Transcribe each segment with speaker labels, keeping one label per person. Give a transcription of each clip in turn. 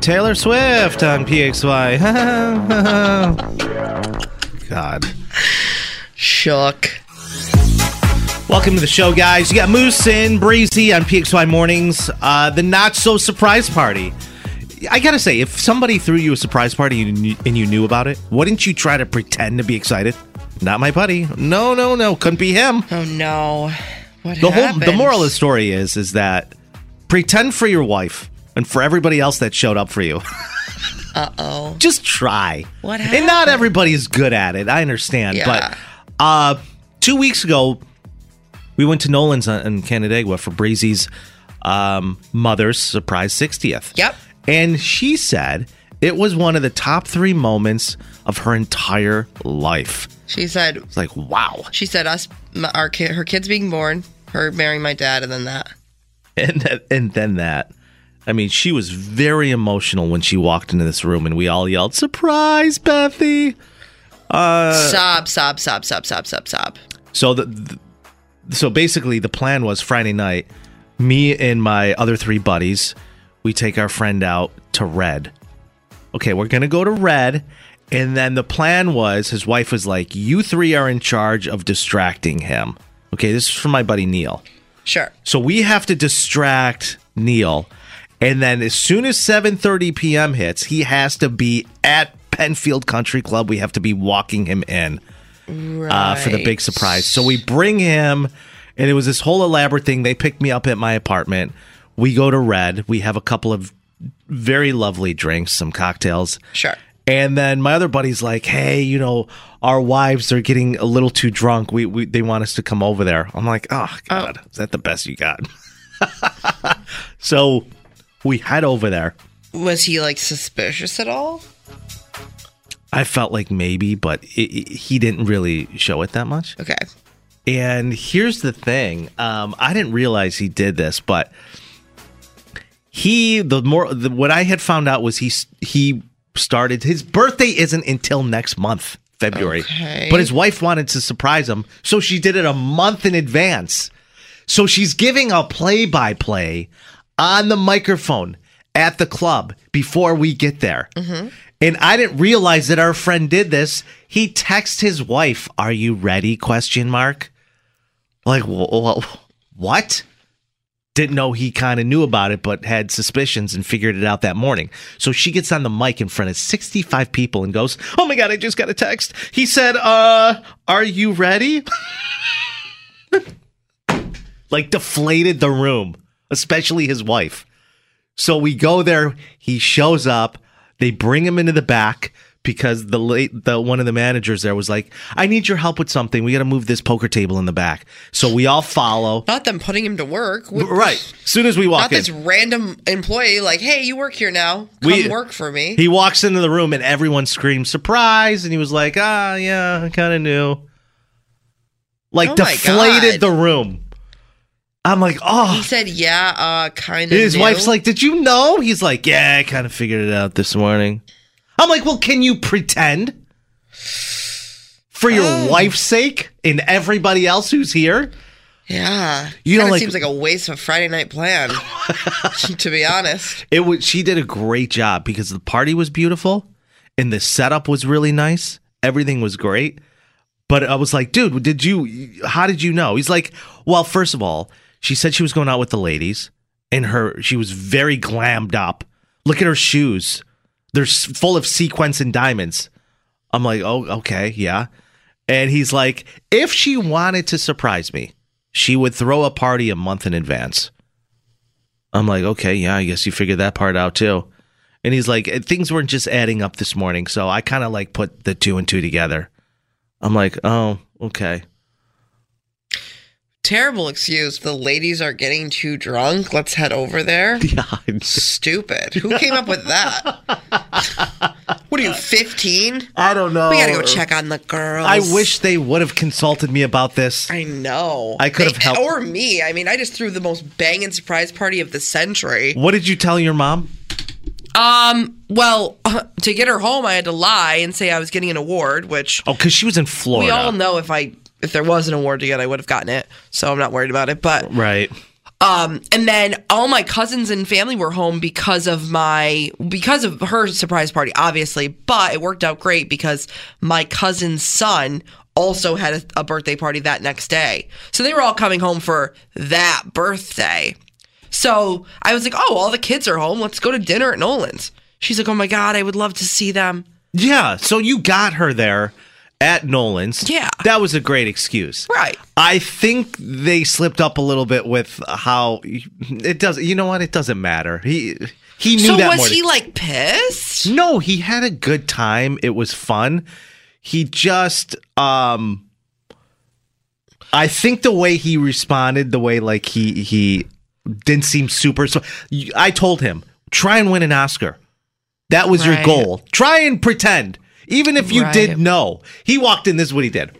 Speaker 1: Taylor Swift on PXY. God.
Speaker 2: Shook.
Speaker 1: Welcome to the show, guys. You got Moose and Breezy on PXY Mornings. Uh, the not so surprise party. I gotta say, if somebody threw you a surprise party and you, and you knew about it, wouldn't you try to pretend to be excited? Not my buddy. No, no, no. Couldn't be him.
Speaker 2: Oh no. What
Speaker 1: the
Speaker 2: happened?
Speaker 1: whole the moral of the story is is that pretend for your wife and for everybody else that showed up for you.
Speaker 2: Uh oh.
Speaker 1: Just try.
Speaker 2: What
Speaker 1: And not
Speaker 2: happened?
Speaker 1: everybody is good at it. I understand,
Speaker 2: Yeah.
Speaker 1: but uh, two weeks ago we went to Nolan's in Canandaigua for Breezy's um, mother's surprise 60th.
Speaker 2: Yep.
Speaker 1: And she said it was one of the top three moments of her entire life.
Speaker 2: She said.
Speaker 1: It's like, wow.
Speaker 2: She said us, our kid, her kids being born, her marrying my dad, and then that.
Speaker 1: and and then that. I mean, she was very emotional when she walked into this room, and we all yelled, "Surprise, Bethy!" Uh,
Speaker 2: sob, sob, sob, sob, sob, sob, sob.
Speaker 1: So the, the so basically the plan was Friday night, me and my other three buddies, we take our friend out to Red. Okay, we're gonna go to Red, and then the plan was his wife was like, "You three are in charge of distracting him." Okay, this is from my buddy Neil.
Speaker 2: Sure.
Speaker 1: So we have to distract Neil, and then as soon as 7:30 p.m. hits, he has to be at Penfield Country Club. We have to be walking him in uh, for the big surprise. So we bring him, and it was this whole elaborate thing. They picked me up at my apartment. We go to Red. We have a couple of very lovely drinks, some cocktails.
Speaker 2: Sure.
Speaker 1: And then my other buddy's like, "Hey, you know, our wives are getting a little too drunk. We, we they want us to come over there." I'm like, "Oh God, is that the best you got?" so we head over there.
Speaker 2: Was he like suspicious at all?
Speaker 1: I felt like maybe, but it, it- he didn't really show it that much.
Speaker 2: Okay.
Speaker 1: And here's the thing: um, I didn't realize he did this, but he the more the, what I had found out was he he started his birthday isn't until next month, February.
Speaker 2: Okay.
Speaker 1: But his wife wanted to surprise him, so she did it a month in advance. So she's giving a play by play on the microphone at the club before we get there. And I didn't realize that our friend did this. He texted his wife, "Are you ready?" question mark. Like wh- wh- what? Didn't know he kind of knew about it, but had suspicions and figured it out that morning. So she gets on the mic in front of 65 people and goes, Oh my God, I just got a text. He said, Uh, are you ready? like deflated the room, especially his wife. So we go there. He shows up. They bring him into the back because the late the one of the managers there was like, "I need your help with something. We got to move this poker table in the back." So we all follow.
Speaker 2: Not them putting him to work.
Speaker 1: Right. As soon as we walk
Speaker 2: Not
Speaker 1: in,
Speaker 2: this random employee like, hey, you work here now. Come
Speaker 1: We-
Speaker 2: work for me.
Speaker 1: he walks into the room and everyone screams surprise, and he was like, "Ah, yeah, I kind of knew." Like
Speaker 2: Oh
Speaker 1: deflated the room. I'm like, oh.
Speaker 2: he said, yeah, uh, kind of.
Speaker 1: His wife's like, "Did you know?" He's like, "Yeah, I kind of figured it out this morning." I'm like, "Well, can you pretend for your
Speaker 2: Oh.
Speaker 1: wife's sake and everybody else who's here?"
Speaker 2: yeah.
Speaker 1: You know, like-
Speaker 2: seems like a waste of a Friday night plan, to be honest.
Speaker 1: It was. She did a great job because the party was beautiful and the setup was really nice. Everything was great. But I was like, dude, did you? How did you know? He's like, well, first of all, she said she was going out with the ladies, and her she was very glammed up. Look at her shoes. They're full of sequins and diamonds. I'm like, oh, okay, yeah. And he's like, if she wanted to surprise me, she would throw a party a month in advance. I'm like, okay, yeah, I guess you figured that part out too. And he's like, eh, things weren't just adding up this morning, so I kind of like put the two and two together. I'm like, oh, okay.
Speaker 2: Terrible excuse. The ladies are getting too drunk. Let's head over there.
Speaker 1: Yeah,
Speaker 2: Stupid. Who came up with that? what are you, 15?
Speaker 1: I don't know.
Speaker 2: We gotta go check on the girls.
Speaker 1: I wish they would have consulted me about this.
Speaker 2: I know.
Speaker 1: I could have helped.
Speaker 2: Or me. I mean, I just threw the most banging surprise party of the century.
Speaker 1: What did you tell your mom?
Speaker 2: Um, well, to get her home, I had to lie and say I was getting an award, which
Speaker 1: Oh, because she was in Florida.
Speaker 2: we all know if I if there was an award to get, I would have gotten it. So I'm not worried about it. But
Speaker 1: Right.
Speaker 2: um, and then all my cousins and family were home because of my because of her surprise party, obviously. But it worked out great because my cousin's son also had a, a birthday party that next day, so they were all coming home for that birthday. So I was like, "Oh, all the kids are home. Let's go to dinner at Nolan's." She's like, "Oh my god, I would love to see them."
Speaker 1: Yeah. So you got her there at Nolan's.
Speaker 2: Yeah.
Speaker 1: That was a great excuse.
Speaker 2: Right.
Speaker 1: I think they slipped up a little bit with how it does. You know what? It doesn't matter. He he knew that.
Speaker 2: So
Speaker 1: that
Speaker 2: was
Speaker 1: morning.
Speaker 2: he like pissed?
Speaker 1: No, he had a good time. It was fun. He just um I think the way he responded, the way like he he didn't seem super so I told him, try and win an Oscar. That was your goal. Try and pretend. Even if you
Speaker 2: Right.
Speaker 1: did know. He walked in, this is what he did.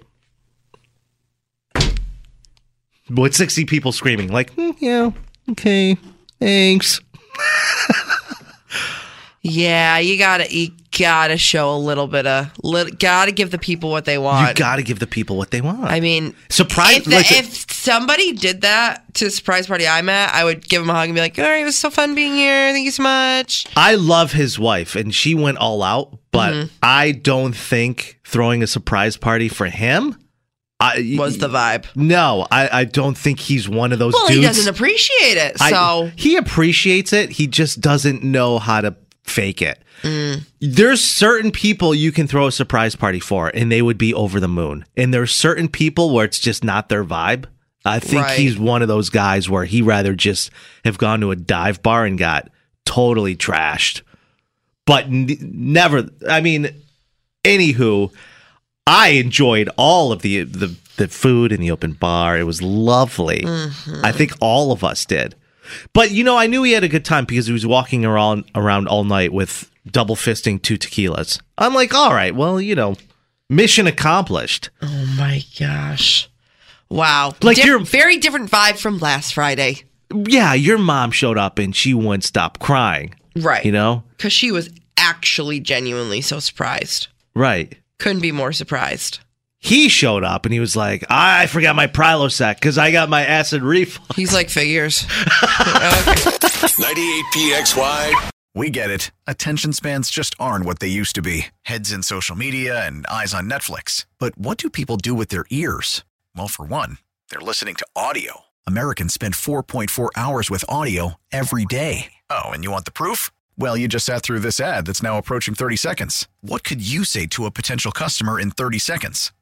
Speaker 1: With 60 people screaming, like, "Hmm, yeah, okay, thanks.
Speaker 2: Yeah, you gotta you gotta show a little bit of lit, gotta give the people what they want.
Speaker 1: You got to give the people what they want.
Speaker 2: I mean,
Speaker 1: Surprise-
Speaker 2: If, the-
Speaker 1: listen-
Speaker 2: if somebody did that to a surprise party I'm at, I would give him a hug and be like, "All right, it was so fun being here. Thank you so much."
Speaker 1: I love his wife, and she went all out. But
Speaker 2: Mm-hmm.
Speaker 1: I don't think throwing a surprise party for him I,
Speaker 2: Was the vibe?
Speaker 1: no. I, I don't think he's one of those
Speaker 2: Well,
Speaker 1: dudes.
Speaker 2: he doesn't appreciate it,
Speaker 1: I-
Speaker 2: so
Speaker 1: he appreciates it. He just doesn't know how to fake it.
Speaker 2: Mm.
Speaker 1: There's certain people you can throw a surprise party for, and they would be over the moon. And there's certain people where it's just not their vibe. I think
Speaker 2: Right.
Speaker 1: he's one of those guys where he rather just have gone to a dive bar and got totally trashed. But n- never. I mean, anywho, I enjoyed all of the the the food in the open bar. It was lovely. I think all of us did. But you know, I knew he had a good time because he was walking around around all night with double fisting two tequilas. I'm like, all right, well, you know, mission accomplished.
Speaker 2: Oh my gosh. Wow.
Speaker 1: Like you're-
Speaker 2: very different vibe from last Friday.
Speaker 1: Yeah, your mom showed up and she wouldn't stop crying.
Speaker 2: Right.
Speaker 1: You know?
Speaker 2: Because she was actually genuinely so surprised.
Speaker 1: Right.
Speaker 2: Couldn't be more surprised.
Speaker 1: He showed up and he was like, I forgot my Prilosec because I got my acid reflux.
Speaker 2: He's like, figures.
Speaker 3: 98PXY. We get it. Attention spans just aren't what they used to be heads in social media and eyes on Netflix. But what do people do with their ears? Well, for one, they're listening to audio. Americans spend 4.4 hours with audio every day. Oh, and you want the proof? Well, you just sat through this ad that's now approaching 30 seconds. What could you say to a potential customer in 30 seconds?